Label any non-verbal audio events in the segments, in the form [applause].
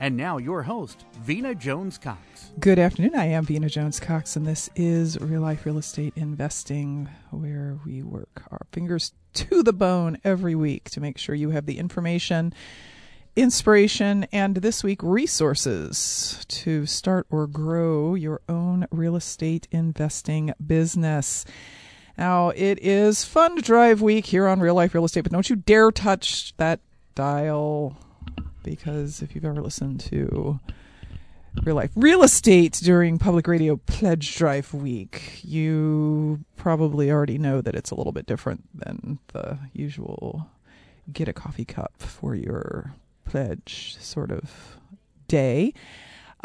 And now, your host, Vena Jones Cox. Good afternoon. I am Vena Jones Cox, and this is Real Life Real Estate Investing, where we work our fingers to the bone every week to make sure you have the information, inspiration, and this week, resources to start or grow your own real estate investing business. Now, it is fund drive week here on Real Life Real Estate, but don't you dare touch that dial because if you've ever listened to real life real estate during public radio pledge drive week, you probably already know that it's a little bit different than the usual get a coffee cup for your pledge sort of day.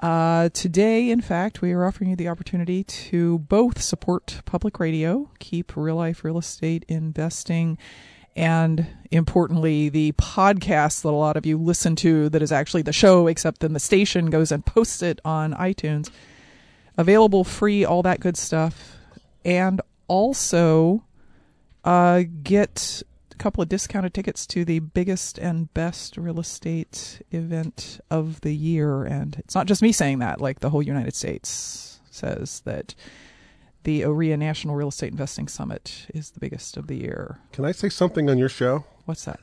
Uh, today, in fact, we are offering you the opportunity to both support public radio, keep real life real estate investing and importantly, the podcast that a lot of you listen to that is actually the show, except then the station goes and posts it on iTunes. Available free, all that good stuff. And also uh, get a couple of discounted tickets to the biggest and best real estate event of the year. And it's not just me saying that, like the whole United States says that the OREA National Real Estate Investing Summit is the biggest of the year. Can I say something on your show? What's that?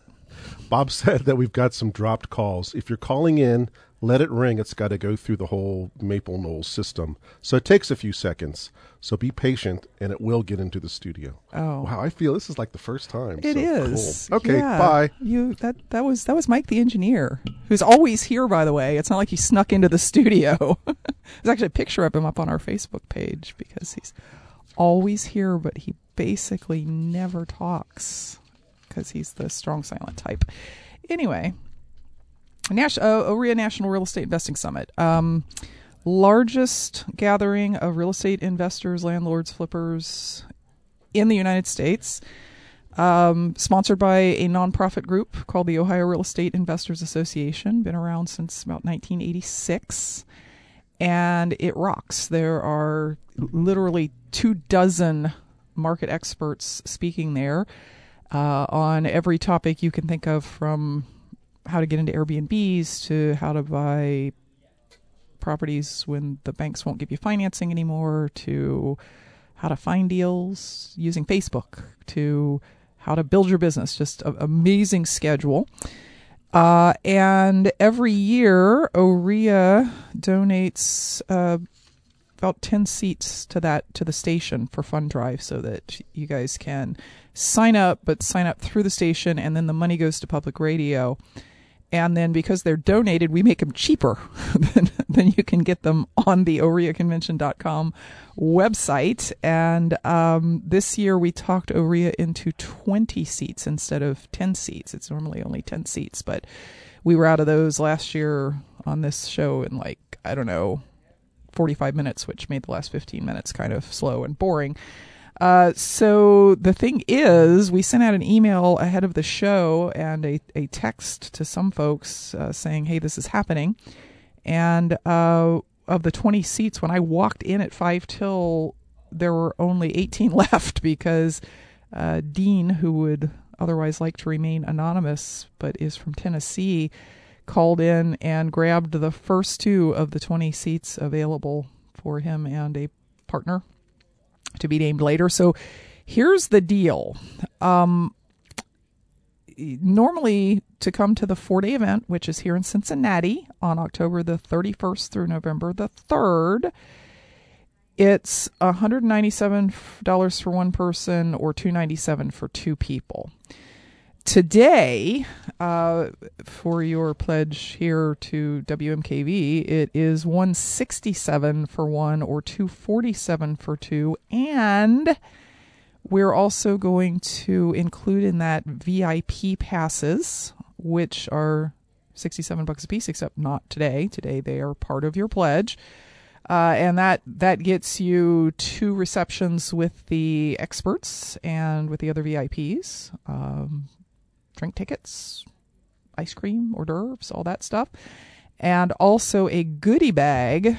Bob [laughs] said that we've got some dropped calls. If you're calling in, let it ring. It's got to go through the whole Maple Knoll system. So it takes a few seconds. So be patient and it will get into the studio. Oh. Wow, I feel this is like the first time. It so is. Cool. Okay, yeah. bye. You that that was that was Mike the engineer, who's always here by the way. It's not like he snuck into the [laughs] studio. [laughs] There's actually a picture of him up on our Facebook page because he's always here, but he basically never talks because he's the strong silent type. Anyway, Nash- uh, National Real Estate Investing Summit. Um, largest gathering of real estate investors, landlords, flippers in the United States. Um, sponsored by a nonprofit group called the Ohio Real Estate Investors Association. Been around since about 1986 and it rocks. There are literally two dozen market experts speaking there uh, on every topic you can think of from how to get into Airbnbs to how to buy properties when the banks won't give you financing anymore to how to find deals using Facebook to how to build your business. Just an amazing schedule. Uh, and every year, OREA donates uh, about 10 seats to that to the station for fund drive so that you guys can sign up but sign up through the station and then the money goes to public radio and then because they're donated we make them cheaper [laughs] than, than you can get them on the oreaconvention.com website and um, this year we talked orea into 20 seats instead of 10 seats it's normally only 10 seats but we were out of those last year on this show in like i don't know 45 minutes, which made the last 15 minutes kind of slow and boring. Uh, so the thing is, we sent out an email ahead of the show and a, a text to some folks uh, saying, hey, this is happening. And uh, of the 20 seats, when I walked in at 5 till, there were only 18 [laughs] left because uh, Dean, who would otherwise like to remain anonymous but is from Tennessee, called in and grabbed the first two of the 20 seats available for him and a partner to be named later. So here's the deal. Um, normally, to come to the four day event, which is here in Cincinnati on October the 31st through November the 3rd, It's $197 for one person or 297 for two people. Today, uh, for your pledge here to WMKV, it is 167 for one or 247 for two. And we're also going to include in that VIP passes, which are 67 bucks a piece, except not today. Today they are part of your pledge. Uh, and that that gets you two receptions with the experts and with the other VIPs, um, drink tickets, ice cream, hors d'oeuvres, all that stuff, and also a goodie bag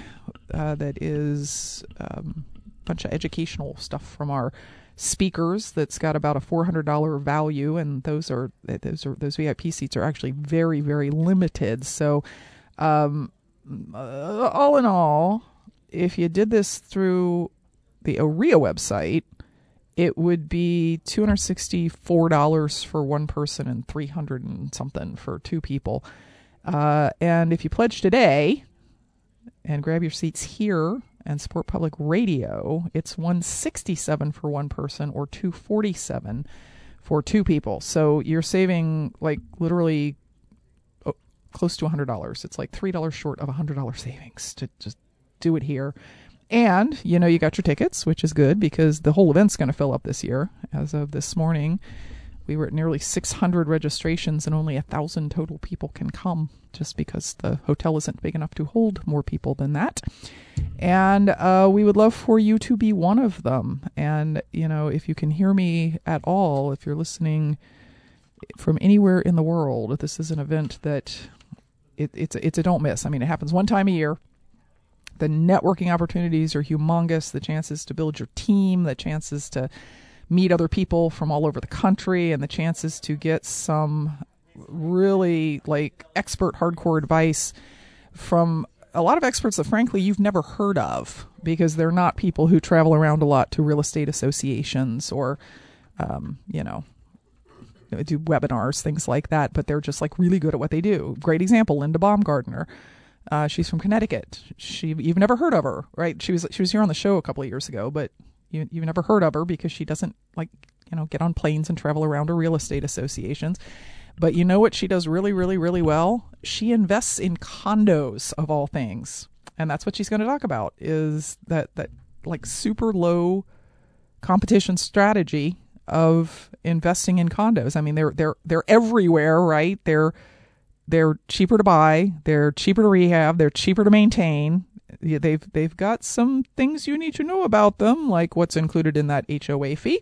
uh, that is um, a bunch of educational stuff from our speakers that's got about a $400 value. And those are those are those VIP seats are actually very very limited. So um, uh, all in all if you did this through the OREA website it would be $264 for one person and 300 and something for two people uh, and if you pledge today and grab your seats here and support public radio, it's 167 for one person or 247 for two people. So you're saving like literally oh, close to $100. It's like $3 short of a $100 savings to just do it here. And, you know, you got your tickets, which is good because the whole event's going to fill up this year. As of this morning, we were at nearly 600 registrations and only a thousand total people can come just because the hotel isn't big enough to hold more people than that. And uh, we would love for you to be one of them. And you know if you can hear me at all if you're listening from anywhere in the world this is an event that it, it's it's a don't miss. I mean it happens one time a year the networking opportunities are humongous. The chances to build your team the chances to meet other people from all over the country and the chances to get some really like expert hardcore advice from a lot of experts that frankly you've never heard of because they're not people who travel around a lot to real estate associations or um, you know do webinars things like that but they're just like really good at what they do. Great example linda baumgardner uh, she's from connecticut. She you've never heard of her right? She was she was here on the show a couple of years ago but you, you've never heard of her because she doesn't like you know get on planes and travel around to real estate associations. But you know what she does really really really well? She invests in condos of all things. And that's what she's going to talk about is that that like super low competition strategy of investing in condos. I mean they're they're they're everywhere right? They're they're cheaper to buy they're cheaper to rehab they're cheaper to maintain they've they've got some things you need to know about them, like what's included in that HOA fee,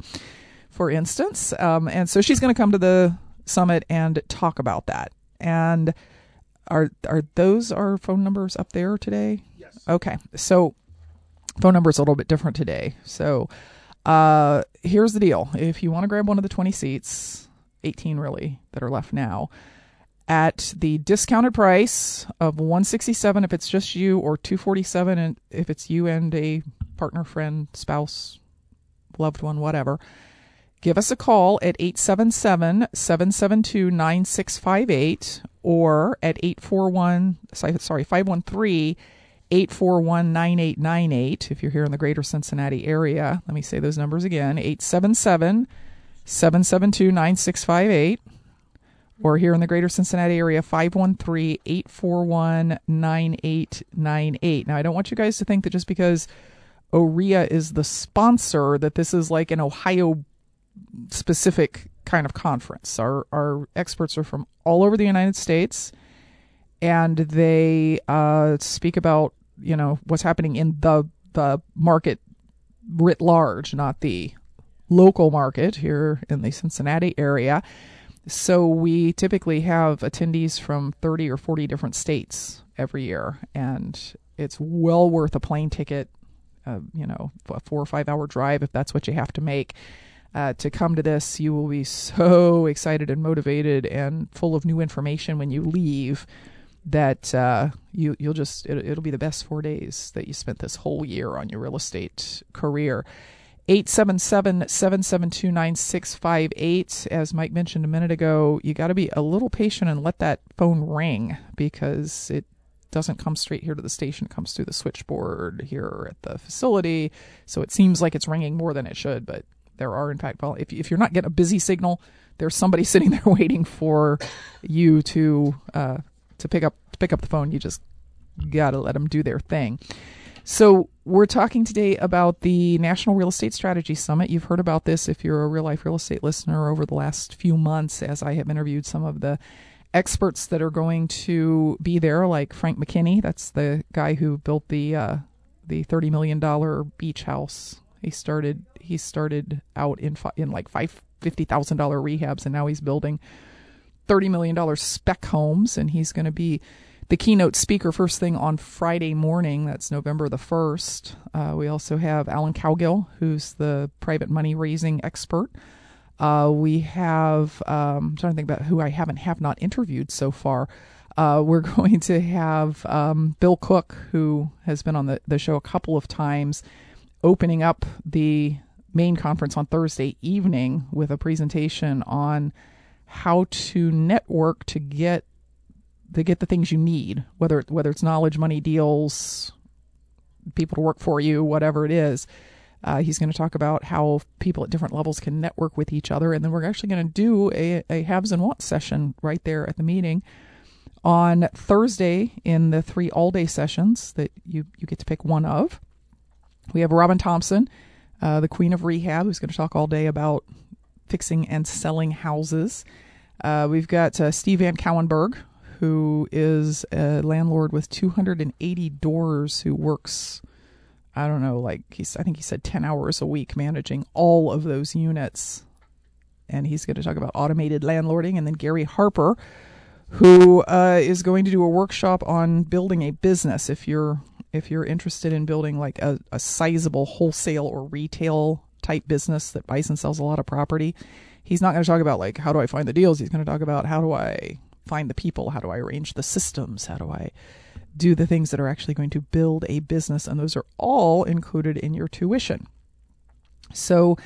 for instance. Um, and so she's going to come to the summit and talk about that. And are are those our phone numbers up there today? Yes. Okay. So phone number is a little bit different today. So uh, here's the deal: if you want to grab one of the 20 seats, 18 really that are left now at the discounted price of 167 if it's just you or 247 and if it's you and a partner friend spouse loved one whatever give us a call at 877-772-9658 or at 841 sorry 513 841 9898 if you're here in the greater Cincinnati area. Let me say those numbers again 877 772 9658 or here in the greater Cincinnati area, 513 841 9898. Now, I don't want you guys to think that just because OREA is the sponsor, that this is like an Ohio specific kind of conference. Our, our experts are from all over the United States and they uh, speak about, you know, what's happening in the, the market writ large, not the local market here in the Cincinnati area. So we typically have attendees from 30 or 40 different states every year, and it's well worth a plane ticket, uh, you know, a four or five hour drive if that's what you have to make. Uh, to come to this, you will be so [laughs] excited and motivated and full of new information when you leave that uh, you you'll just it, it'll be the best four days that you spent this whole year on your real estate career. 877 772 9658. As Mike mentioned a minute ago, you got to be a little patient and let that phone ring because it doesn't come straight here to the station. It comes through the switchboard here at the facility. So it seems like it's ringing more than it should, but there are in fact well if, if you're not getting a busy signal there's somebody [laughs] sitting there waiting for you to uh, to pick up to pick up the phone you just gotta let them do their thing so we're talking today about the national real estate strategy summit. You've heard about this if you're a real life real estate listener over the last few months as i have interviewed some of the experts that are going to be there like frank mckinney. That's the guy who built the uh, the $30 million beach house. He started he started out in fi- in like five fifty thousand dollar rehabs, and now he's building thirty million dollar spec homes, and he's going to be the keynote speaker first thing on Friday morning. That's November the first. Uh, we also have Alan Cowgill, who's the private money raising expert. Uh, we have um, I'm trying to think about who I haven't have not interviewed so far. Uh, we're [laughs] going to have um, Bill Cook, who has been on the, the show a couple of times opening up the main conference on Thursday evening with a presentation on how to network to get to get the things you need, whether whether it's knowledge, money, deals, people to work for you, whatever it is. Uh, he's going to talk about how people at different levels can network with each other, and then we're actually going to do a, a haves and wants session right there at the meeting on Thursday in the three all day sessions that you you get to pick one of. We have Robin Thompson, uh, the Queen of Rehab, who's going to talk all day about fixing and selling houses. Uh, we've got uh, Steve Van Cowenberg, who is a landlord with 280 doors, who works, I don't know, like he's, I think he said 10 hours a week managing all of those units. And he's going to talk about automated landlording. And then Gary Harper, who uh, is going to do a workshop on building a business. If you're if you're interested in building like a, a sizable wholesale or retail type business that buys and sells a lot of property, he's not going to talk about like how do I find the deals. He's going to talk about how do I find the people, how do I arrange the systems, how do I do the things that are actually going to build a business, and those are all included in your tuition. So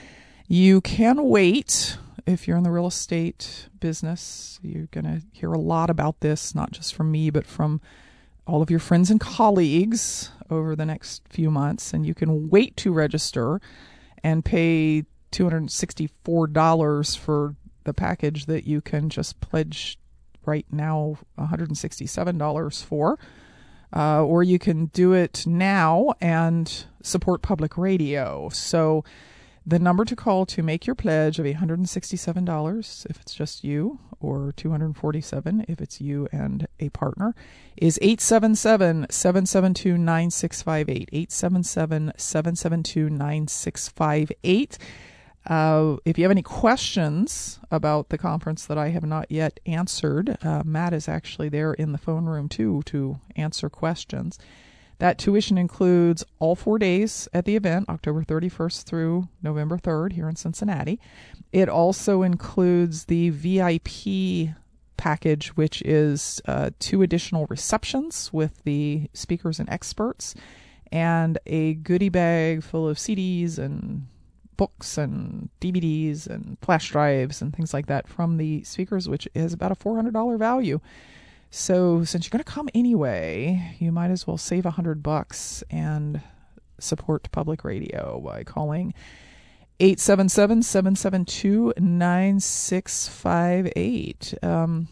you can wait if you're in the real estate business. You're going to hear a lot about this, not just from me, but from all of your friends and colleagues over the next few months, and you can wait to register and pay $264 for the package that you can just pledge right now $167 for. Uh, or you can do it now and support public radio. So the number to call to make your pledge of $167 if it's just you or 247 if it's you and a partner is 877-772-9658 877-772-9658 uh, if you have any questions about the conference that I have not yet answered, uh, Matt is actually there in the phone room too to answer questions. That tuition includes all four days at the event, October 31st through November 3rd here in Cincinnati. It also includes the VIP package, which is uh, two additional receptions with the speakers and experts, and a goodie bag full of CDs and books and DVDs and flash drives and things like that from the speakers, which is about a $400 value. So since you're going to come anyway, you might as well save a hundred bucks and support public radio by calling 877-772-9658. Um,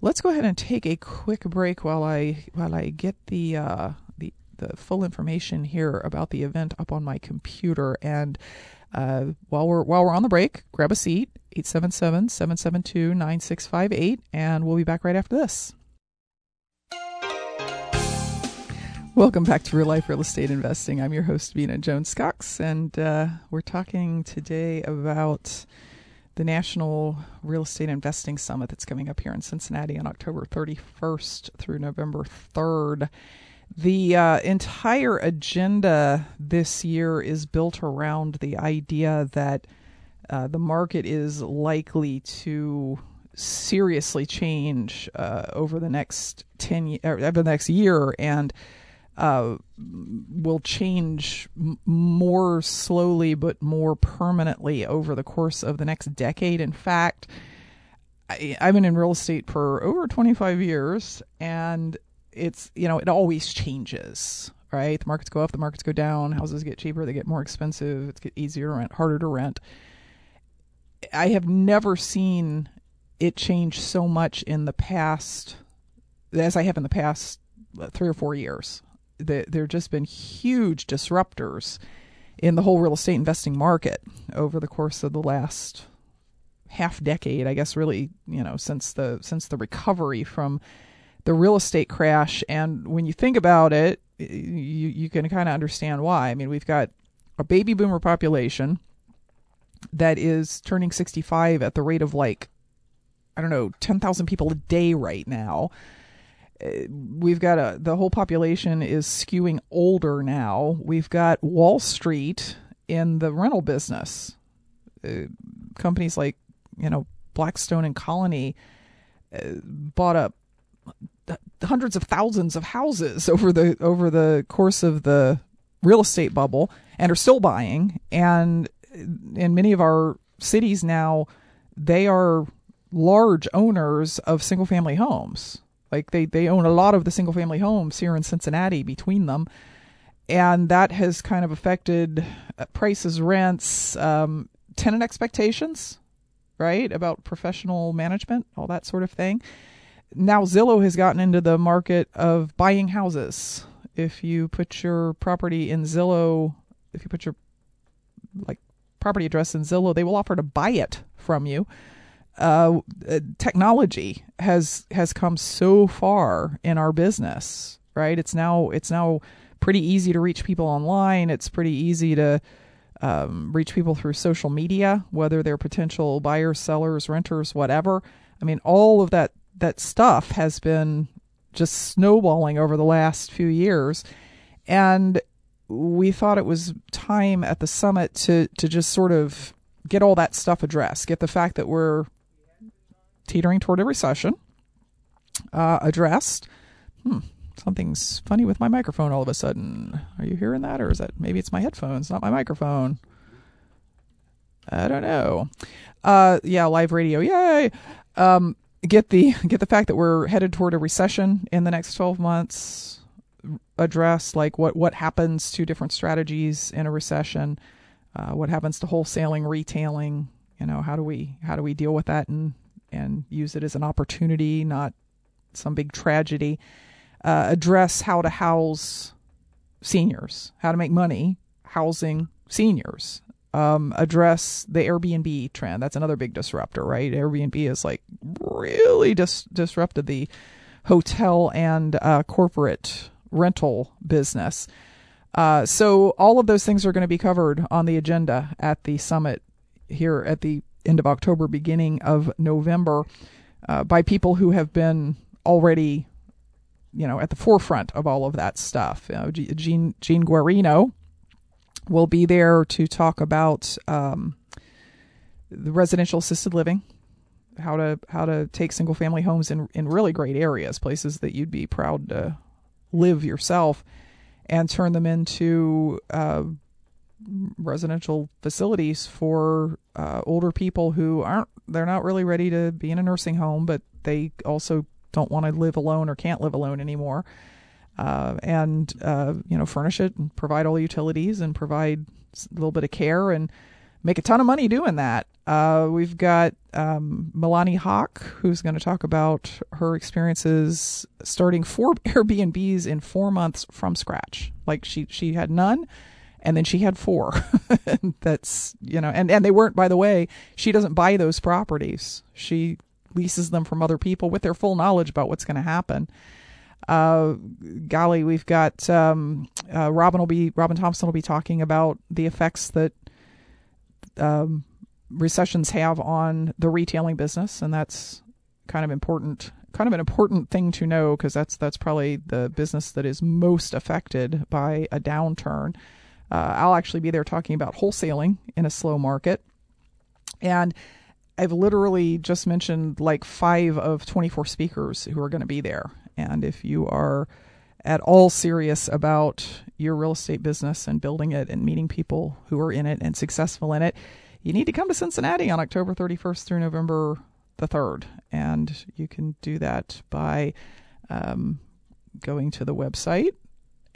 let's go ahead and take a quick break while I while I get the uh, the the full information here about the event up on my computer and uh, while we're while we're on the break, grab a seat 877-772-9658 and we'll be back right after this. Welcome back to Real Life Real Estate Investing. I'm your host, Vena Jones Cox, and uh, we're talking today about the National Real Estate Investing Summit that's coming up here in Cincinnati on October 31st through November 3rd. The uh, entire agenda this year is built around the idea that uh, the market is likely to seriously change uh, over the next 10 over the next year and uh, will change m- more slowly but more permanently over the course of the next decade. In fact, I, I've been in real estate for over 25 years, and it's you know it always changes, right? The markets go up, the markets go down, houses get cheaper, they get more expensive, it's get easier to rent, harder to rent. I have never seen it change so much in the past as I have in the past uh, three or four years. There have just been huge disruptors in the whole real estate investing market over the course of the last half decade, I guess really, you know, since the since the recovery from the real estate crash and when you think about it, you you can kind of understand why. I mean, we've got a baby boomer population that is turning 65 at the rate of like I don't know, 10,000 people a day right now. Uh, we've got a the whole population is skewing older now. We've got Wall Street in the rental business. Uh, companies like, you know, Blackstone and Colony uh, bought up hundreds of thousands of houses over the over the course of the real estate bubble and are still buying and in many of our cities now they are large owners of single family homes. Like they, they own a lot of the single family homes here in Cincinnati between them. And that has kind of affected uh, prices, rents, um, tenant expectations, right? About professional management, all that sort of thing. Now Zillow has gotten into the market of buying houses. If you put your property in Zillow, if you put your like property address in Zillow, they will offer to buy it from you uh, technology has has come so far in our business, right? It's now it's now pretty easy to reach people online. It's pretty easy to um, reach people through social media, whether they're potential buyers, sellers, renters, whatever. I mean, all of that that stuff has been just snowballing over the last few years, and we thought it was time at the summit to to just sort of get all that stuff addressed, get the fact that we're teetering toward a recession, uh, addressed. Hmm, something's funny with my microphone all of a sudden. Are you hearing that, or is that maybe it's my headphones, not my microphone? I don't know. Uh, yeah, live radio, yay! Um, get the get the fact that we're headed toward a recession in the next twelve months. Address like what what happens to different strategies in a recession. Uh, what happens to wholesaling, retailing? You know, how do we how do we deal with that and and use it as an opportunity, not some big tragedy. Uh, address how to house seniors, how to make money housing seniors. Um, address the Airbnb trend. That's another big disruptor, right? Airbnb is like really dis- disrupted the hotel and uh, corporate rental business. Uh, so all of those things are going to be covered on the agenda at the summit here at the end of October, beginning of November, uh, by people who have been already, you know, at the forefront of all of that stuff. You know, Gene Gene Guarino will be there to talk about um, the residential assisted living, how to how to take single family homes in in really great areas, places that you'd be proud to live yourself, and turn them into uh, residential facilities for uh, older people who aren't they're not really ready to be in a nursing home, but they also don't want to live alone or can't live alone anymore. Uh, and uh, you know, furnish it and provide all utilities and provide a little bit of care and make a ton of money doing that. Uh, we've got um, Milani Hawk, who's going to talk about her experiences starting four [laughs] Airbnbs in four months from scratch. Like she she had none and then she had four. [laughs] That's you know, and and they weren't. By the way, she doesn't buy those properties. She leases them from other people with their full knowledge about what's going to happen. Uh, golly, we've got um, uh, Robin will be Robin Thompson will be talking about the effects that um, recessions have on the retailing business, and that's kind of important kind of an important thing to know because that's that's probably the business that is most affected by a downturn. Uh, I'll actually be there talking about wholesaling in a slow market. And I've literally just mentioned like five of 24 speakers who are going to be there. And if you are at all serious about your real estate business and building it and meeting people who are in it and successful in it, you need to come to Cincinnati on October 31st through November the 3rd. And you can do that by um, going to the website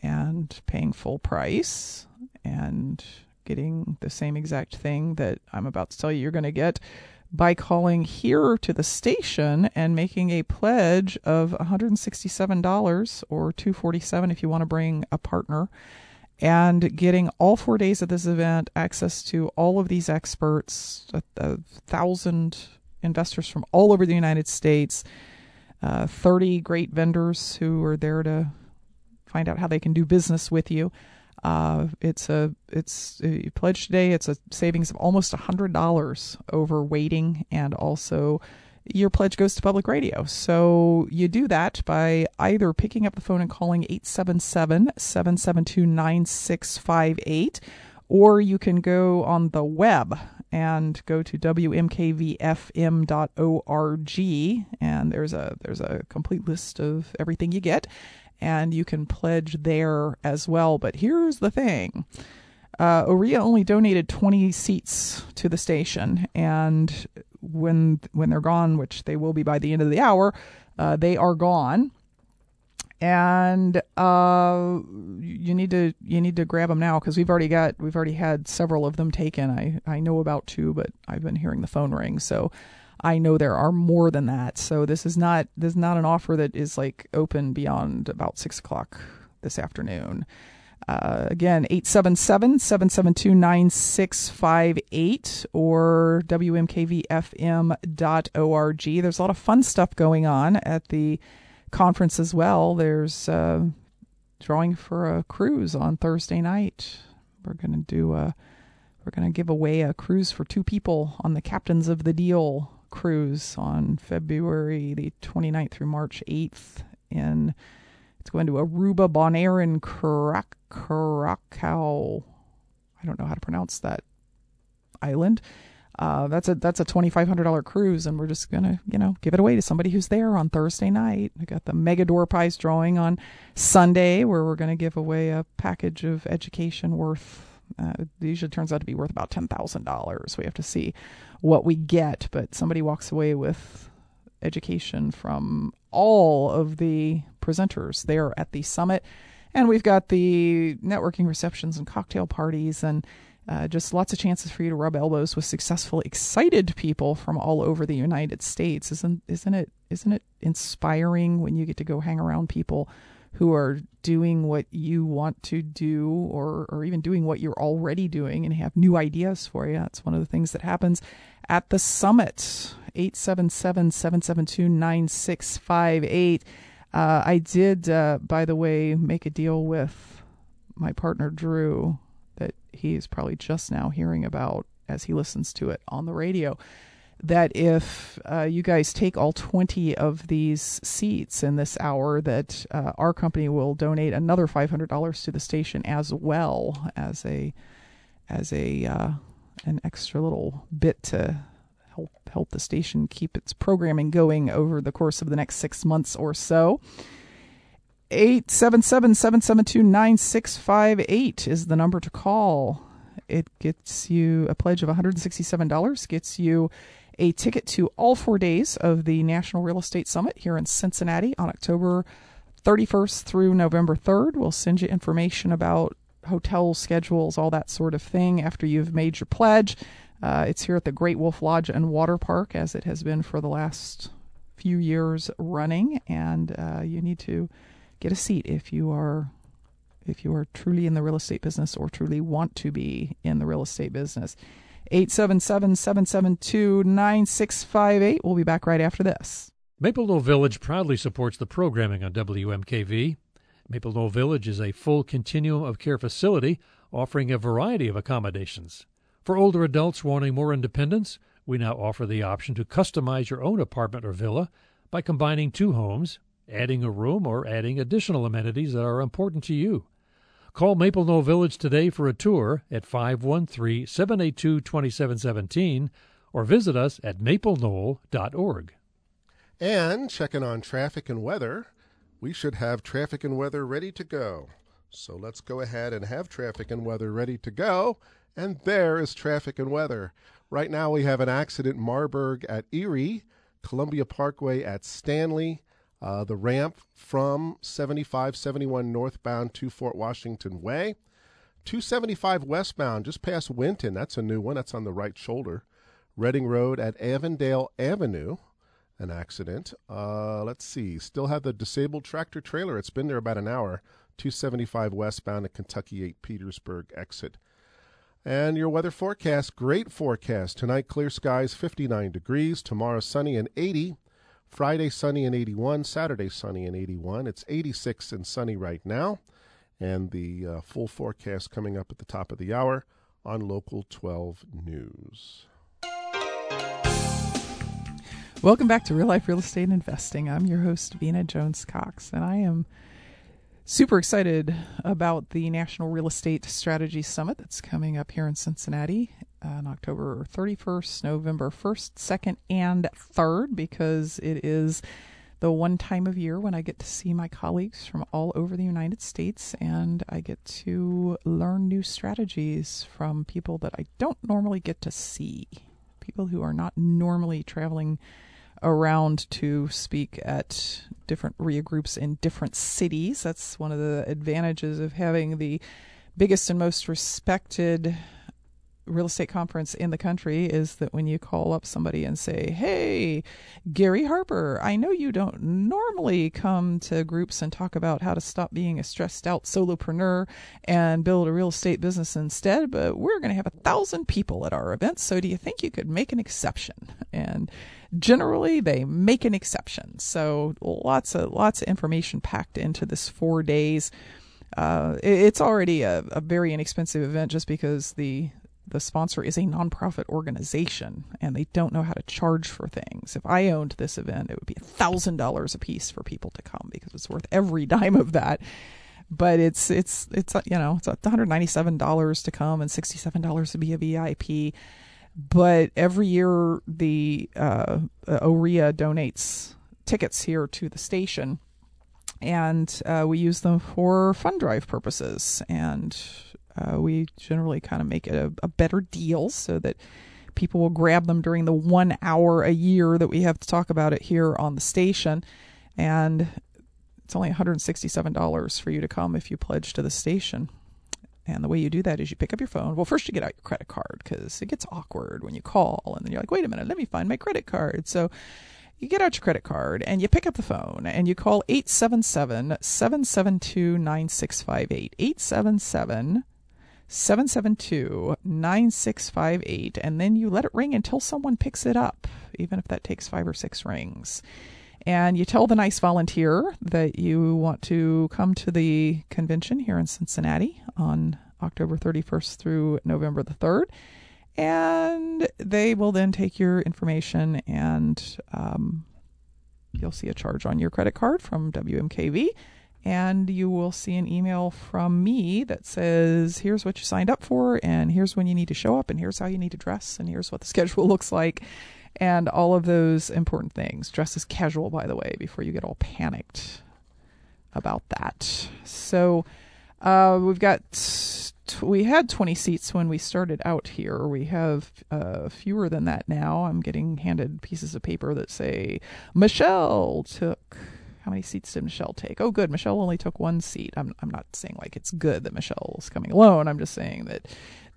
and paying full price and getting the same exact thing that I'm about to tell you you're going to get by calling here to the station and making a pledge of $167 or 247 if you want to bring a partner and getting all four days of this event access to all of these experts a, a thousand investors from all over the united states uh, 30 great vendors who are there to find out how they can do business with you uh, it's a it's pledge today. It's a savings of almost hundred dollars over waiting, and also your pledge goes to public radio. So you do that by either picking up the phone and calling 877 772 9658, or you can go on the web and go to wmkvfm.org and there's a there's a complete list of everything you get and you can pledge there as well. But here's the thing. Uh, OREA only donated 20 seats to the station, and when when they're gone, which they will be by the end of the hour, uh, they are gone. And uh, you need to you need to grab them now because we've already got we've already had several of them taken. I I know about two, but I've been hearing the phone ring, so I know there are more than that. So this is not this is not an offer that is like open beyond about six o'clock this afternoon. Uh, again, 877 772 9658 or WMKVFM.org. There's a lot of fun stuff going on at the conference as well. There's uh, drawing for a cruise on Thursday night. We're going to do a. We're going to give away a cruise for two people on the Captains of the Deal cruise on February the 29th through March 8th in it's going to Aruba, Bonaire, and Curacao. I don't know how to pronounce that island. Uh, that's a that's a twenty five hundred dollar cruise, and we're just gonna you know give it away to somebody who's there on Thursday night. We got the mega door prize drawing on Sunday, where we're gonna give away a package of education worth. Uh, it usually turns out to be worth about ten thousand dollars. We have to see what we get, but somebody walks away with education from all of the presenters there at the summit. And we've got the networking receptions and cocktail parties and uh, just lots of chances for you to rub elbows with successful, excited people from all over the United States. Isn't isn't it isn't it inspiring when you get to go hang around people who are doing what you want to do or or even doing what you're already doing and have new ideas for you? That's one of the things that happens at the summit. 877 772 9658. Uh, I did, uh, by the way, make a deal with my partner Drew that he's probably just now hearing about as he listens to it on the radio. That if uh, you guys take all 20 of these seats in this hour, that uh, our company will donate another $500 to the station as well as a as a uh, an extra little bit to help help the station keep its programming going over the course of the next six months or so. 877-772-9658 is the number to call. It gets you a pledge of $167, gets you a ticket to all four days of the National Real Estate Summit here in Cincinnati on October 31st through November 3rd. We'll send you information about hotel schedules, all that sort of thing after you've made your pledge. Uh, it's here at the Great Wolf Lodge and Water Park, as it has been for the last few years running, and uh, you need to get a seat if you are if you are truly in the real estate business or truly want to be in the real estate business. 877 772 9658. We'll be back right after this. Maple Knoll Village proudly supports the programming on WMKV. Maple Knoll Village is a full continuum of care facility offering a variety of accommodations. For older adults wanting more independence, we now offer the option to customize your own apartment or villa by combining two homes, adding a room, or adding additional amenities that are important to you. Call Maple Knoll Village today for a tour at 513 782 2717 or visit us at mapleknoll.org. And checking on traffic and weather, we should have traffic and weather ready to go. So let's go ahead and have traffic and weather ready to go and there is traffic and weather. Right now, we have an accident Marburg at Erie, Columbia Parkway at Stanley, Uh, the ramp from 7571 northbound to Fort Washington Way. 275 westbound, just past Winton. That's a new one. That's on the right shoulder. Reading Road at Avondale Avenue. An accident. Uh, let's see. Still have the disabled tractor trailer. It's been there about an hour. 275 westbound at Kentucky 8 Petersburg exit. And your weather forecast great forecast. Tonight, clear skies, 59 degrees. Tomorrow, sunny and 80. Friday, sunny and 81. Saturday, sunny and 81. It's 86 and sunny right now. And the uh, full forecast coming up at the top of the hour on Local 12 News. Welcome back to Real Life Real Estate Investing. I'm your host, Vena Jones Cox, and I am super excited about the National Real Estate Strategy Summit that's coming up here in Cincinnati on October 31st, November 1st, 2nd, and 3rd, because it is the one time of year when I get to see my colleagues from all over the United States and I get to learn new strategies from people that I don't normally get to see. People who are not normally traveling around to speak at different REIA groups in different cities. That's one of the advantages of having the biggest and most respected real estate conference in the country is that when you call up somebody and say, Hey, Gary Harper, I know you don't normally come to groups and talk about how to stop being a stressed out solopreneur and build a real estate business instead, but we're going to have a thousand people at our event. So do you think you could make an exception? And generally they make an exception. So lots of lots of information packed into this four days. Uh, it's already a, a, very inexpensive event just because the the sponsor is a nonprofit organization and they don't know how to charge for things. If I owned this event, it would be a thousand dollars a piece for people to come because it's worth every [laughs] dime of that. But it's it's it's you know it's one hundred ninety seven dollars to come and sixty seven dollars to be a VIP but every year the uh, OREA donates tickets here to the station, and uh, we use them for fund drive purposes. And uh, we generally kind of make it a, a, better deal so that people will grab them during the one hour a year that we have to talk about it here on the station. And it's only $167 for you to come if you pledge to the station. And the way you do that is you pick up your phone. Well, first you get out your credit card because it gets awkward when you call and then you're like, wait a minute, let me find my credit card. So you get out your credit card and you pick up the phone and you call 877 772 9658. 877 772 9658. And then you let it ring until someone picks it up, even if that takes five or six rings and you tell the nice volunteer that you want to come to the convention here in Cincinnati on October 31st through November the 3rd. And they will then take your information and um, you'll see a charge on your credit card from WMKV. And you will see an email from me that says, here's what you signed up for, and here's when you need to show up, and here's how you need to dress, and here's what the [laughs] schedule looks like and all of those important things. Dress as casual, by the way, before you get all panicked about that. So uh, we've got we had 20 seats when we started out here. We have uh, fewer than that now. I'm getting handed pieces of paper that say Michelle took. How many seats did Michelle take? Oh, good. Michelle only took one seat. I'm I'm not saying like it's good that Michelle's coming alone. I'm just saying that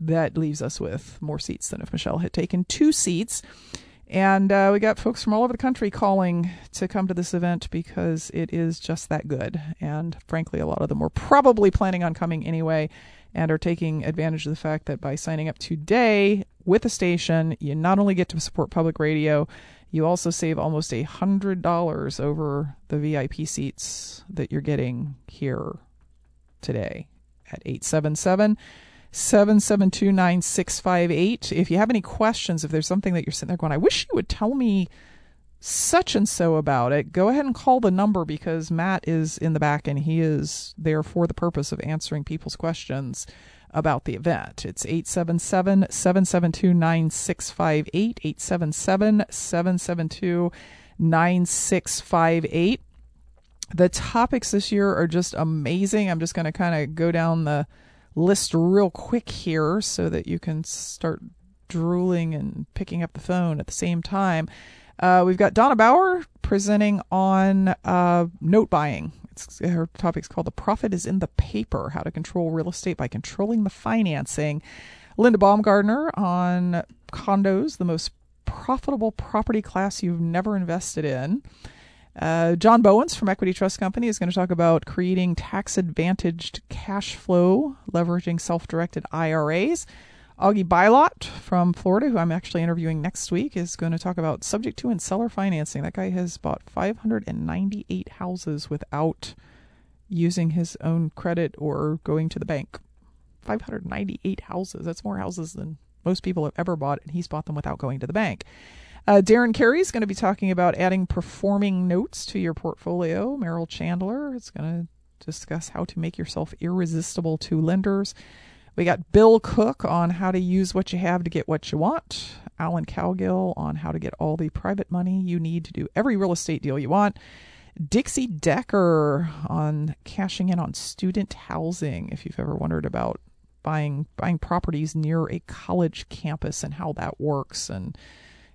that leaves us with more seats than if Michelle had taken two seats. And uh, we got folks from all over the country calling to come to this event because it is just that good. And frankly, a lot of them were probably planning on coming anyway and are taking advantage of the fact that by signing up today with a station, you not only get to support public radio, you also save almost a hundred dollars over the VIP seats that you're getting here today at 877- 7729658. If you have any questions, if there's something that you're sitting there going, I wish you would tell me such and so about it, go ahead and call the number because Matt is in the back and he is there for the purpose of answering people's questions about the event. It's 877 772 9658. 877 772 9658. The topics this year are just amazing. I'm just going to kind of go down the list real quick here so that you can start drooling and picking up the phone at the same time. Uh, we've got Donna Bauer presenting on uh, note buying. It's, her topic's called "The Profit is in the Paper: How to Control Real Estate by Controlling the Financing." Linda Baumgardner on condos, the most profitable property class you've never invested in. Uh, John Bowens from Equity Trust Company is going to talk about creating tax advantaged cash flow, leveraging self directed IRAs. Augie Byllott from Florida, who I'm actually interviewing next week, is going to talk about subject to and seller financing. That guy has bought 598 houses without using his own credit or going to the bank. 598 houses. That's more houses than most people have ever bought, and he's bought them without going to the bank. Uh, Darren Carey is going to be talking about adding performing notes to your portfolio. Merrill Chandler is going to discuss how to make yourself irresistible to lenders. We got Bill Cook on how to use what you have to get what you want. Alan Cowgill on how to get all the private money you need to do every real estate deal you want. Dixie Decker on cashing in on student housing. If you've ever wondered about buying buying properties near a college campus and how that works and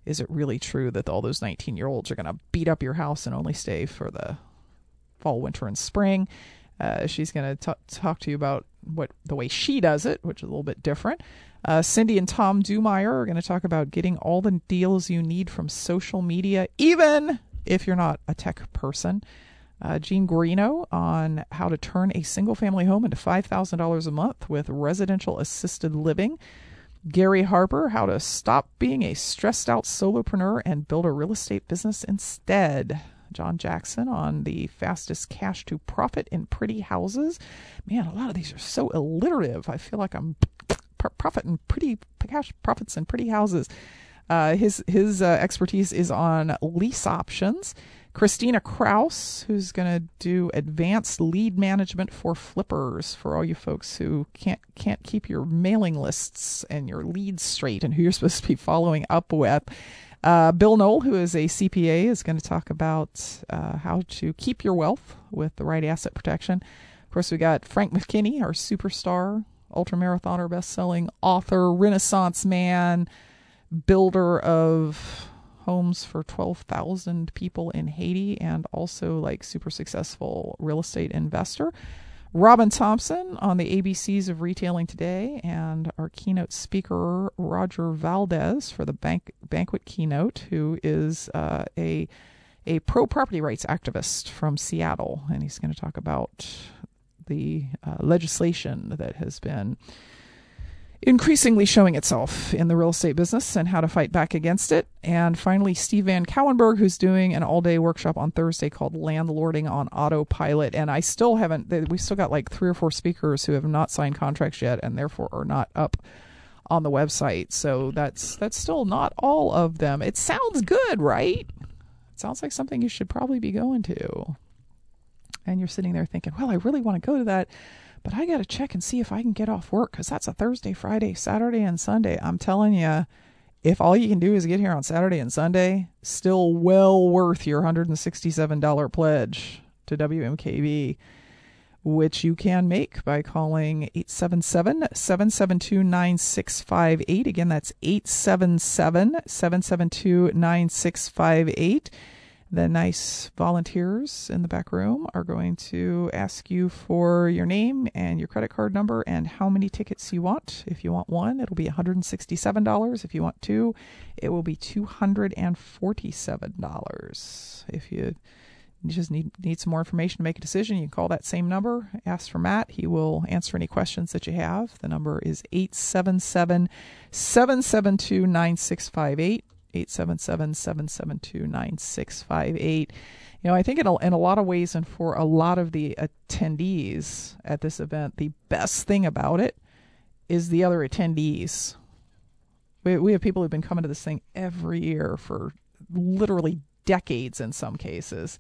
is it really true that all those 19 year olds are going to beat up your house and only stay for the fall, winter, and spring? Uh, she's going to talk to you about what the way she does it, which is a little bit different. Uh, Cindy and Tom Dumeier are going to talk about getting all the deals you need from social media, even if you're not a tech person. Uh, Gene Guarino on how to turn a single family home into $5,000 a month with residential assisted living. Gary Harper, how to stop being a stressed out solopreneur and build a real estate business instead. John Jackson on the fastest cash to profit in pretty houses. Man, a lot of these are so alliterative. I feel like I'm profit in pretty cash profits in pretty houses. Uh, his his uh, expertise is on lease options. Christina Kraus, who's going to do advanced lead management for flippers for all you folks who can't can't keep your mailing lists and your leads straight and who you're supposed to be following up with. Uh, Bill Knoll, who is a CPA, is going to talk about uh, how to keep your wealth with the right asset protection. Of course, we got Frank McKinney, our superstar, ultramarathoner, best-selling author, Renaissance man, builder of homes for 12,000 people in Haiti and also like super successful real estate investor. Robin Thompson on the ABCs of Retailing Today, and our keynote speaker, Roger Valdez, for the bank, banquet keynote, who is uh, a, a pro property rights activist from Seattle. And he's going to talk about the uh, legislation that has been increasingly showing itself in the real estate business and how to fight back against it. And finally, Steve Van Cowenberg, who's doing an all day workshop on Thursday called Landlording on Autopilot. And I still haven't, we still got like three or four speakers who have not signed contracts yet and therefore are not up on the website. So that's that's still not all of them. It sounds good, right? It sounds like something you should probably be going to. And you're sitting there thinking, well, I really want to go to that but I got to check and see if I can get off work because that's a Thursday, Friday, Saturday, and Sunday. I'm telling you, if all you can do is get here on Saturday and Sunday, still well worth your $167 pledge to WMKV, which you can make by calling 877 772 9658. Again, that's 877 772 9658 the nice volunteers in the back room are going to ask you for your name and your credit card number and how many tickets you want. If you want one, it'll be $167. If you want two, it will be $247. If you just need need some more information to make a decision, you can call that same number, ask for Matt. He will answer any questions that you have. The number is 877 772 9658. 877-772-9658. You know, I think in a, in a lot of ways and for a lot of the attendees at this event, the best thing about it is the other attendees. We, we have people who've been coming to this thing every year for literally decades in some cases.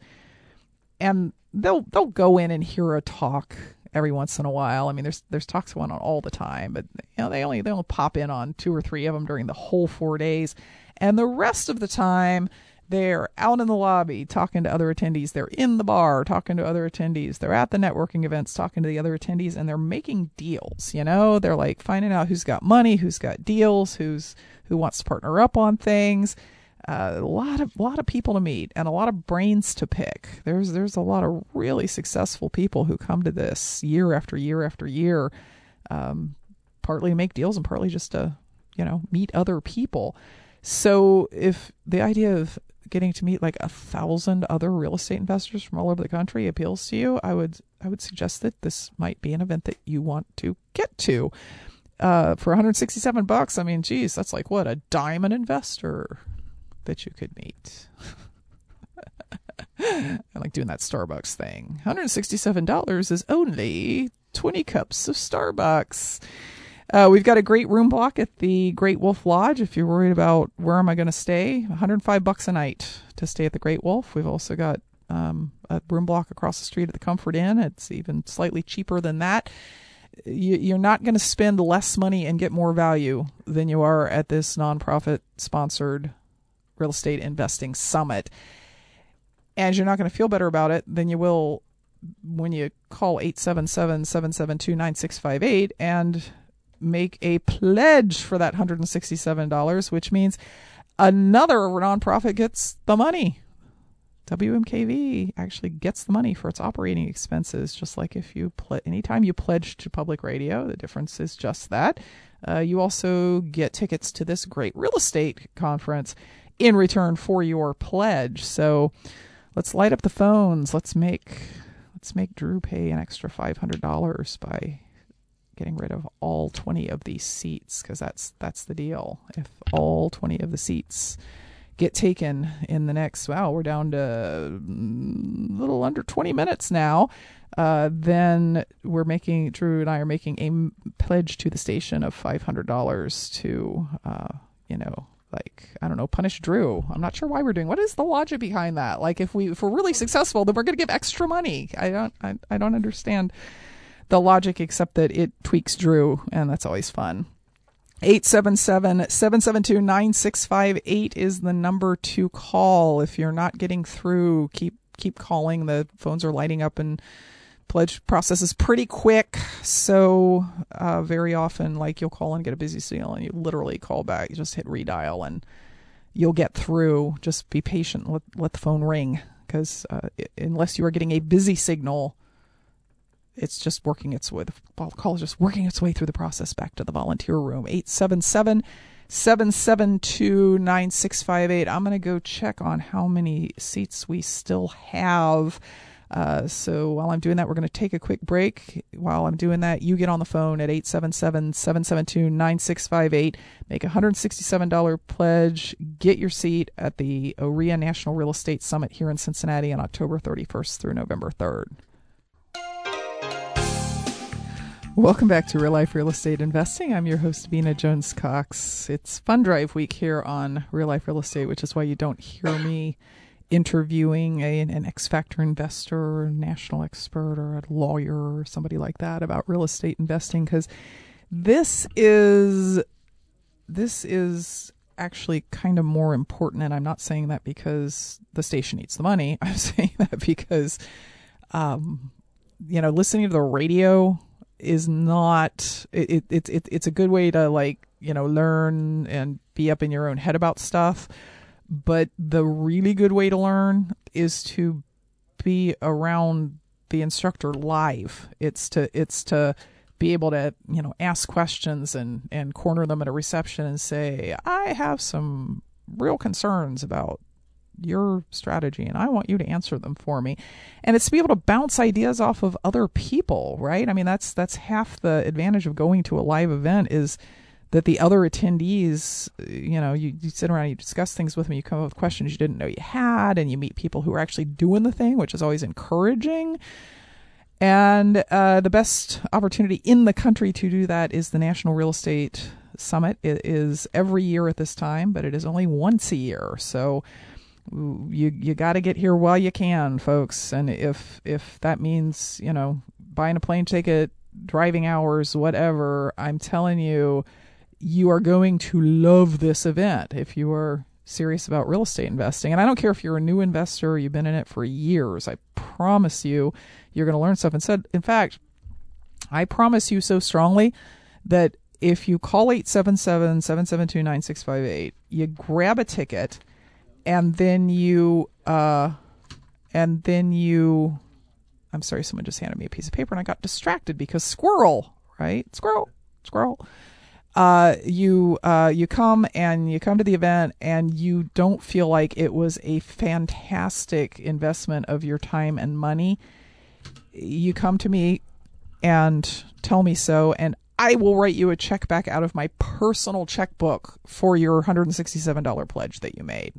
And they'll they'll go in and hear a talk every once in a while. I mean, there's there's talks going on all the time, but you know they only they only pop in on two or three of them during the whole four days, and the rest of the time, they're out in the lobby talking to other attendees. They're in the bar talking to other attendees. They're at the networking events talking to the other attendees and they're making deals, you know? They're like finding out who's got money, who's got deals, who's who wants to partner up on things. A lot of lot of people to meet and a lot of brains to pick. There's there's a lot of really successful people who come to this year after year after year, um, partly to make deals and partly just to you know meet other people. So if the idea of getting to meet like a thousand other real estate investors from all over the country appeals to you, I would I would suggest that this might be an event that you want to get to. Uh, for 167 bucks, I mean, geez, that's like what a diamond investor that you could meet. [laughs] I like doing that Starbucks thing. $167 is only 20 cups of Starbucks. Uh, we've got a great room block at the Great Wolf Lodge. If you're worried about where am I going to stay, 105 bucks a night to stay at the Great Wolf. We've also got um, a room block across the street at the Comfort Inn. It's even slightly cheaper than that. You're not going to spend less money and get more value than you are at this nonprofit sponsored real estate investing summit. And you're not going to feel better about it than you will when you call 877 772 9658 and make a pledge for that $167, which means another nonprofit gets the money. WMKV actually gets the money for its operating expenses, just like if you ple- anytime you pledge to public radio, the difference is just that. Uh, you also get tickets to this great real estate conference in return for your pledge. So let's light up the phones. Let's make let's make Drew pay an extra five hundred dollars by getting rid of all 20 of these seats because that's that's the deal. If all 20 of the seats get taken in the next, wow, we're down to a mm, little under 20 minutes now. Uh, then we're making Drew and I are making a pledge to the station of $500 to, uh, you know, like I don't know, punish Drew. I'm not sure why we're doing. What is the logic behind that? Like if we if we're really successful, then we're going to give extra money. I don't I, I don't understand the logic, except that it tweaks Drew, and that's always fun. 877 772 9658 is the number to call. If you're not getting through, keep keep calling. The phones are lighting up and pledge process is pretty quick. So uh, very often, like you'll call and get a busy signal, and you literally call back. You just hit redial, and you'll get through. Just be patient. Let let the phone ring because uh, unless you are getting a busy signal, it's just working its way. The call is just working its way through the process back to the volunteer room. 877 772 9658. I'm going to go check on how many seats we still have. Uh, so while I'm doing that, we're going to take a quick break. While I'm doing that, you get on the phone at 877 772 9658. Make a $167 pledge. Get your seat at the OREA National Real Estate Summit here in Cincinnati on October 31st through November 3rd. Welcome back to Real Life Real Estate Investing. I'm your host, Vena Jones Cox. It's Fund Drive Week here on Real Life Real Estate, which is why you don't hear me interviewing a, an X Factor investor, or national expert, or a lawyer, or somebody like that about real estate investing, because this is this is actually kind of more important. And I'm not saying that because the station needs the money. [laughs] I'm saying that because, um, you know, listening to the radio is not it, it, it it's a good way to like you know learn and be up in your own head about stuff but the really good way to learn is to be around the instructor live it's to it's to be able to you know ask questions and and corner them at a reception and say i have some real concerns about your strategy and I want you to answer them for me. And it's to be able to bounce ideas off of other people, right? I mean, that's that's half the advantage of going to a live event is that the other attendees, you know, you, you sit around, you discuss things with them, you come up with questions you didn't know you had, and you meet people who are actually doing the thing, which is always encouraging. And uh, the best opportunity in the country to do that is the National Real Estate Summit. It is every year at this time, but it is only once a year. So you you got to get here while you can, folks. And if if that means you know buying a plane ticket, driving hours, whatever, I'm telling you, you are going to love this event if you are serious about real estate investing. And I don't care if you're a new investor or you've been in it for years. I promise you, you're going to learn stuff. And said, in fact, I promise you so strongly that if you call 877 772 9658, you grab a ticket and then you uh, and then you. I'm sorry, someone just handed me a piece of paper and I got distracted because squirrel, right? Squirrel, squirrel. Uh, you uh, you come and you come to the event and you don't feel like it was a fantastic investment of your time and money. You come to me and tell me so, and I will write you a check back out of my personal checkbook for your $167 pledge that you made.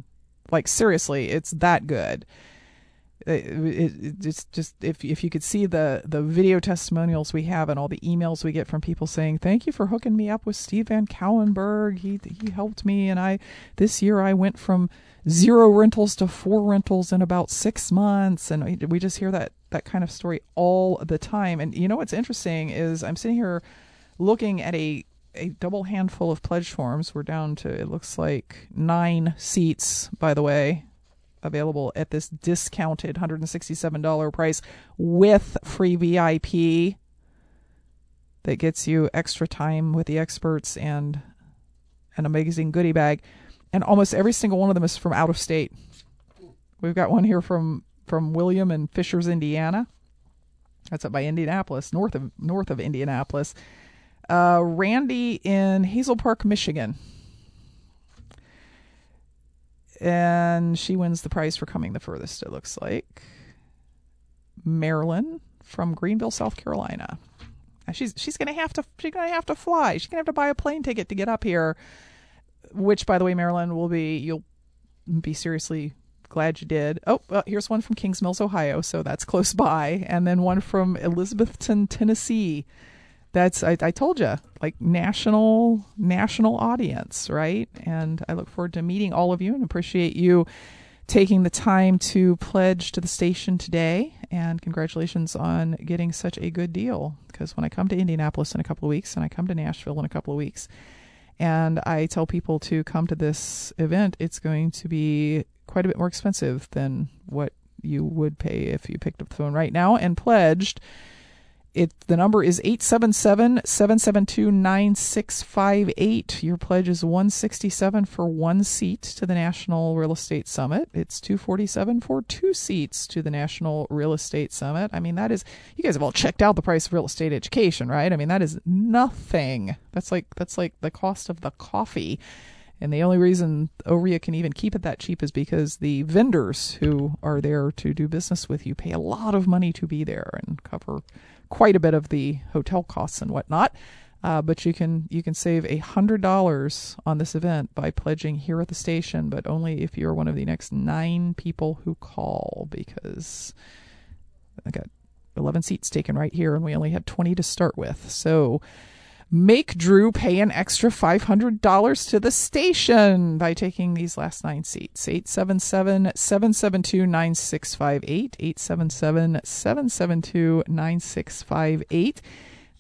Like seriously, it's that good. Uh, it, it, it's just if if you could see the the video testimonials we have and all the emails we get from people saying thank you for hooking me up with Steve Van Cowenberg. He he helped me, and I this year I went from zero rentals to four rentals in about six months, and we just hear that that kind of story all the time. And you know what's interesting is I'm sitting here looking at a a double handful of pledge forms. We're down to it looks like nine seats, by the way, available at this discounted $167 price with free VIP that gets you extra time with the experts and an amazing goodie bag. And almost every single one of them is from out of state. We've got one here from from William and Fishers, Indiana. That's up by Indianapolis, north of north of Indianapolis uh, Randy in Hazel Park, Michigan. And she wins the prize for coming the furthest, it looks like. Marilyn from Greenville, South Carolina. She's she's gonna have to she's gonna have to fly. She's gonna have to buy a plane ticket to get up here. Which, by the way, Marilyn will be you'll be seriously glad you did. Oh, well, here's one from Kings Mills, Ohio, so that's close by, and then one from Elizabethton, Tennessee that's I, I told you like national national audience right? And i look forward to meeting all of you and appreciate you taking the time to pledge to the station today. And congratulations on getting such a good deal. Because when i come to indianapolis in a couple of weeks and i come to nashville in a couple of weeks and i tell people to come to this event it's going to be quite a bit more expensive than what you would pay if you picked up the phone right now and pledged it the number is 877-772-9658. Your pledge is 167 for one seat to the National Real Estate Summit. It's 247 for two seats to the National Real Estate Summit. I mean that is you guys have all checked out the price of real estate education, right? I mean that is nothing. That's like that's like the cost of the coffee. And the only reason OREA can even keep it that cheap is because the vendors who are there to do business with you pay a lot of money to be there and cover quite a bit of the hotel costs and whatnot. Uh, but you can you can save a hundred dollars on this event by pledging here at the station, but only if you're one of the next nine people who call because I got eleven seats taken right here, and we only had twenty to start with. So make Drew pay an extra $500 to the station by taking these last nine seats. 877 772 9658. 877 772 9658.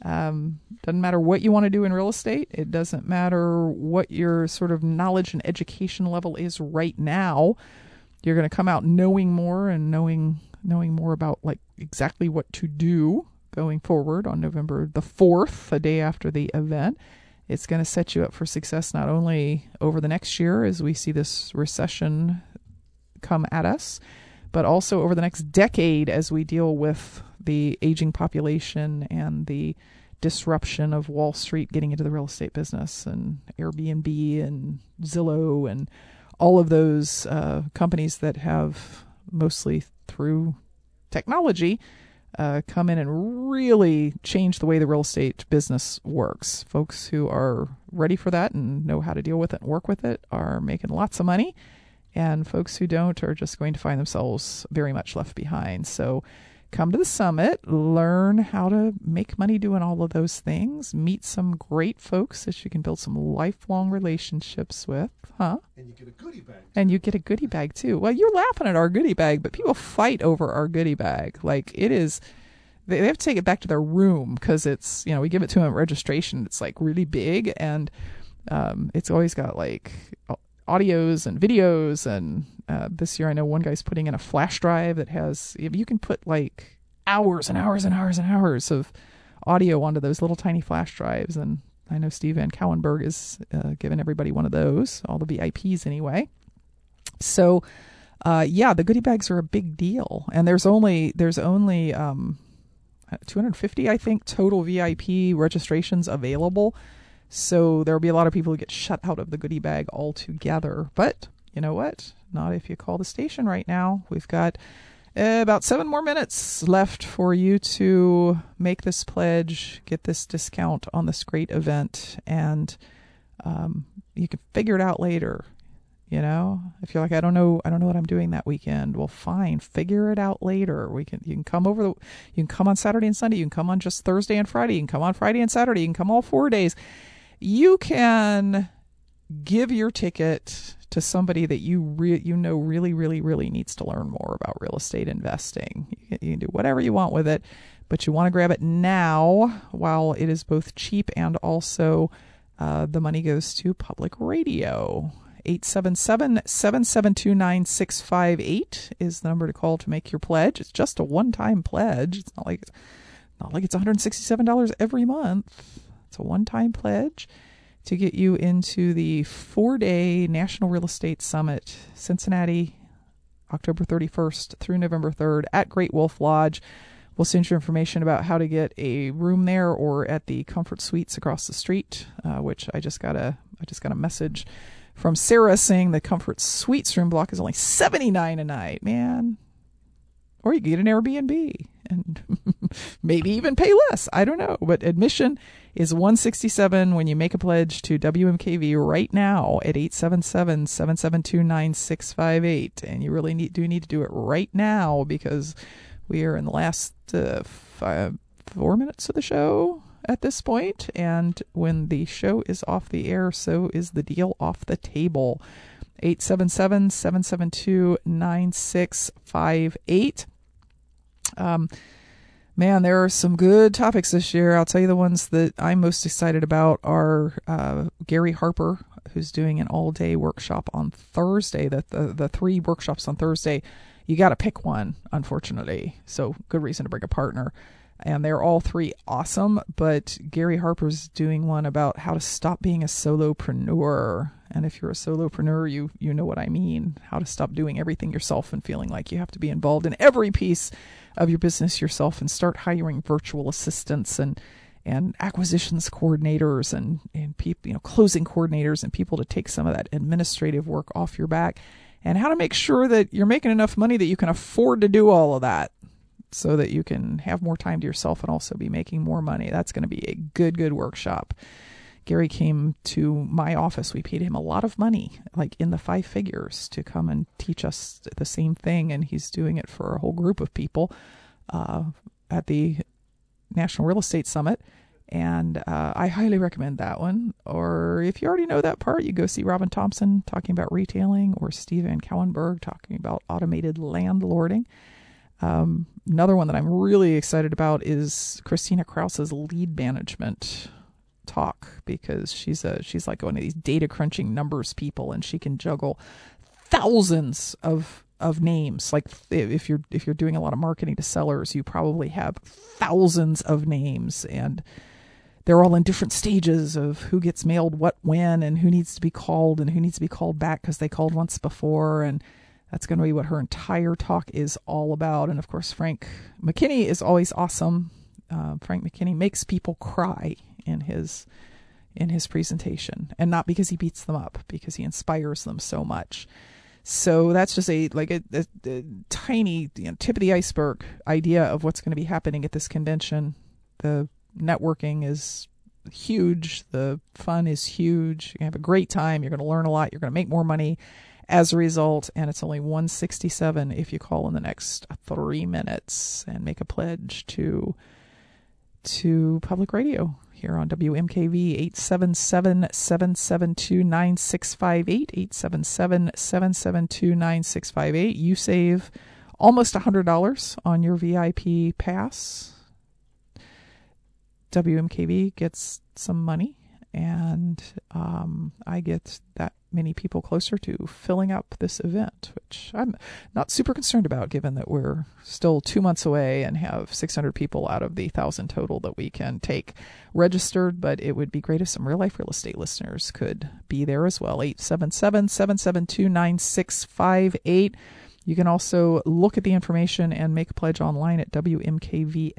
Um, doesn't matter what you want to do in real estate. It doesn't matter what your sort of knowledge and education level is right now. You're going to come out knowing more and knowing knowing more about like exactly what to do going forward on November the 4th, the day after the event. It's going to set you up for success not only over the next year as we see this recession come at us, but also over the next decade as we deal with the aging population and the disruption of Wall Street getting into the real estate business and Airbnb and Zillow and all of those uh, companies that have mostly through technology uh, come in and really change the way the real estate business works. Folks who are ready for that and know how to deal with it and work with it are making lots of money, and folks who don't are just going to find themselves very much left behind. So, come to the summit, learn how to make money doing all of those things, meet some great folks that you can build some lifelong relationships with, huh? And you get a goodie bag. And you get a goodie bag too. Well, you're laughing at our goodie bag, but people fight over our goodie bag. Like it is they have to take it back to their room because it's you know we give it to them at registration it's like really big and um, it's always got like audios and videos and uh, this year i know one guy's putting in a flash drive that has you can put like hours and hours and hours and hours of audio onto those little tiny flash drives and i know steve van cowenberg is uh, giving everybody one of those all the vips anyway So, uh, yeah, the goodie bags are a big deal, and there's only there's only um, 250, I think, total VIP registrations available. So there'll be a lot of people who get shut out of the goodie bag altogether. But you know what? Not if you call the station right now. We've got uh, about seven more minutes left for you to make this pledge, get this discount on this great event, and um, you can figure it out later. You know, if you're like, I don't know, I don't know what I'm doing that weekend. Well, fine, figure it out later. We can, you can come over the, you can come on Saturday and Sunday. You can come on just Thursday and Friday. You can come on Friday and Saturday. You can come all four days. You can give your ticket to somebody that you re- you know really, really, really needs to learn more about real estate investing. You can, you can do whatever you want with it, but you want to grab it now while it is both cheap and also uh, the money goes to public radio. 877 772 9658 is the number to call to make your pledge. It's just a one time pledge. It's not like it's not like it's $167 every month. It's a one time pledge to get you into the four day National Real Estate Summit, Cincinnati, October 31st through November 3rd at Great Wolf Lodge. We'll send you information about how to get a room there or at the Comfort Suites across the street, uh, which I just got a I just got a message from Sarah saying the Comfort Suites room block is only seventy nine a night. Man, or you get an Airbnb and [laughs] maybe even pay less. I don't know, but admission is 167 when you make a pledge to WMKV right now at 877-772-9658 and you really need do need to do it right now because we are in the last uh, five, 4 minutes of the show at this point. And when the show is off the air so is the deal off the table. 877-772-9658 um, man, there are some good topics this year. I'll tell you the ones that I'm most excited about are uh, Gary Harper, who's doing an all day workshop on Thursday. The, the, the three workshops on Thursday, you got to pick one, unfortunately. So, good reason to bring a partner. And they're all three awesome, but Gary Harper's doing one about how to stop being a solopreneur. And if you're a solopreneur, you you know what I mean. How to stop doing everything yourself and feeling like you have to be involved in every piece of your business yourself and start hiring virtual assistants and and acquisitions coordinators and and people you know closing coordinators and people to take some of that administrative work off your back and how to make sure that you're making enough money that you can afford to do all of that so that you can have more time to yourself and also be making more money. That's going to be a good good workshop. Gary came to my office. We paid him a lot of money, like in the five figures, to come and teach us the same thing. And he's doing it for a whole group of people uh, at the National Real Estate Summit. And uh, I highly recommend that one. Or if you already know that part, you go see Robin Thompson talking about retailing, or Steve Van Cowenberg talking about automated landlording. Um, another one that I'm really excited about is Christina Krause's lead management talk because she's a she's like one of these data crunching numbers people and she can juggle thousands of of names. Like if you're if you're doing a lot of marketing to sellers you probably have thousands of names and they're all in different stages of who gets mailed what when and who needs to be called and who needs to be called back because they called once before and that's going to be what her entire talk is all about. And of course frank mckinney is always awesome. Uh, frank mckinney makes people cry in his in his presentation and not because he beats them up because he inspires them so much. So that's just a like a, a, a tiny you know, tip of the iceberg idea of what's going to be happening at this convention. The networking is huge. The fun is huge. You have a great time. You're going to learn a lot. You're going to make more money as a result and it's only 167 if you call in the next three minutes and make a pledge to to public radio here on WMKV 877 772 9658. 877 772 9658. You save almost $100 on your VIP pass. WMKV gets some money, and um, I get that many people closer to filling up this event, which I'm not super concerned about given that we're still two months away and have 600 people out of the 1,000 total that we can take registered. But it would be great if some real life real estate listeners could be there as well. 877 772 9658. You can also look at the information and make a pledge online at wmkvfm.org.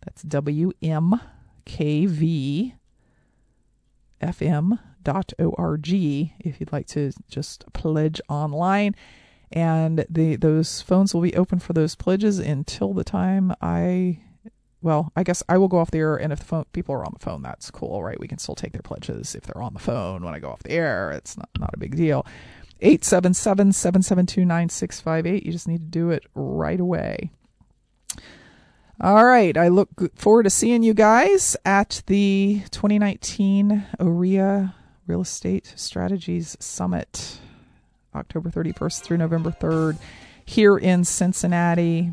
That's WMKV fm.org if you'd like to just pledge online. And the those phones will be open for those pledges until the time I well, I guess I will go off the air, and if the phone, people are on the phone, that's cool, right? We can still take their pledges if they're on the phone when I go off the air. It's not, not a big deal. 877 772 9658. You just need to do it right away. All right. I look forward to seeing you guys at the 2019 OREA Real Estate Strategies Summit, October 31st through November 3rd, here in Cincinnati.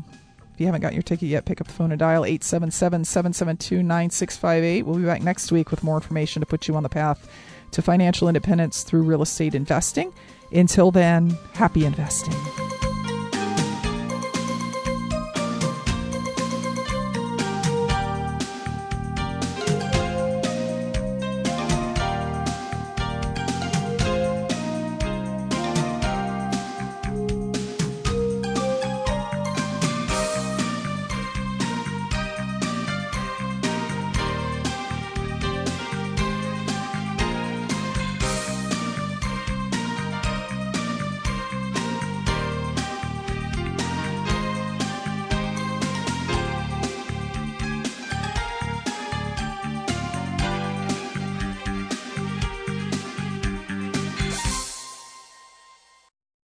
If you haven't got your ticket yet, pick up the phone and dial 877 772 9658. We'll be back next week with more information to put you on the path to financial independence through real estate investing. Until then, happy investing.